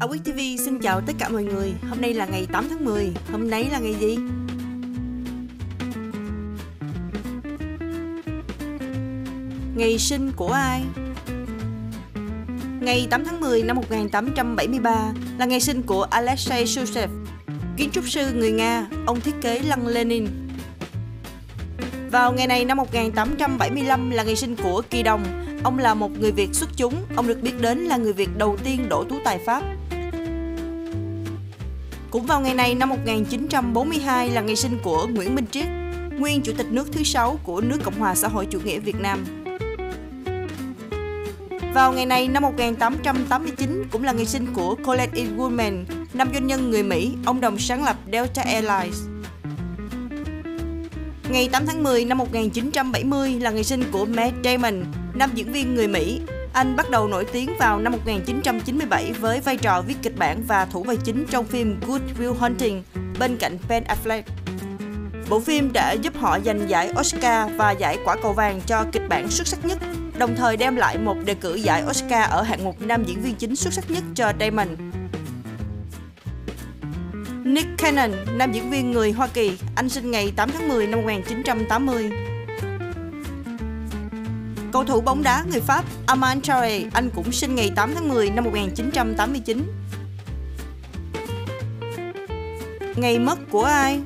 A Week TV xin chào tất cả mọi người. Hôm nay là ngày 8 tháng 10. Hôm nay là ngày gì? Ngày sinh của ai? Ngày 8 tháng 10 năm 1873 là ngày sinh của Alexei Shushev, kiến trúc sư người Nga, ông thiết kế lăng Lenin. Vào ngày này năm 1875 là ngày sinh của Kỳ Đồng. Ông là một người Việt xuất chúng, ông được biết đến là người Việt đầu tiên đổ tú tài Pháp. Cũng vào ngày này năm 1942 là ngày sinh của Nguyễn Minh Triết, nguyên chủ tịch nước thứ sáu của nước Cộng hòa xã hội chủ nghĩa Việt Nam. Vào ngày này năm 1889 cũng là ngày sinh của Colette E. Woolman, năm doanh nhân người Mỹ, ông đồng sáng lập Delta Airlines. Ngày 8 tháng 10 năm 1970 là ngày sinh của Matt Damon, nam diễn viên người Mỹ. Anh bắt đầu nổi tiếng vào năm 1997 với vai trò viết kịch bản và thủ vai chính trong phim Good Will Hunting bên cạnh Ben Affleck. Bộ phim đã giúp họ giành giải Oscar và giải quả cầu vàng cho kịch bản xuất sắc nhất, đồng thời đem lại một đề cử giải Oscar ở hạng mục nam diễn viên chính xuất sắc nhất cho Damon. Nick Cannon, nam diễn viên người Hoa Kỳ, anh sinh ngày 8 tháng 10 năm 1980. Cầu thủ bóng đá người Pháp Aman Traoré, anh cũng sinh ngày 8 tháng 10 năm 1989. Ngày mất của ai?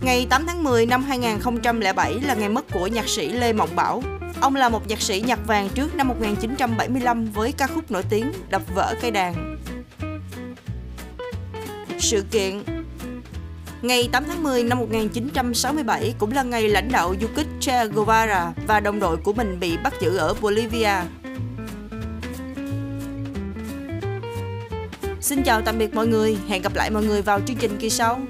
Ngày 8 tháng 10 năm 2007 là ngày mất của nhạc sĩ Lê Mộng Bảo. Ông là một nhạc sĩ nhạc vàng trước năm 1975 với ca khúc nổi tiếng Đập vỡ cây đàn. Sự kiện Ngày 8 tháng 10 năm 1967 cũng là ngày lãnh đạo du kích Che Guevara và đồng đội của mình bị bắt giữ ở Bolivia. Xin chào tạm biệt mọi người, hẹn gặp lại mọi người vào chương trình kỳ sau.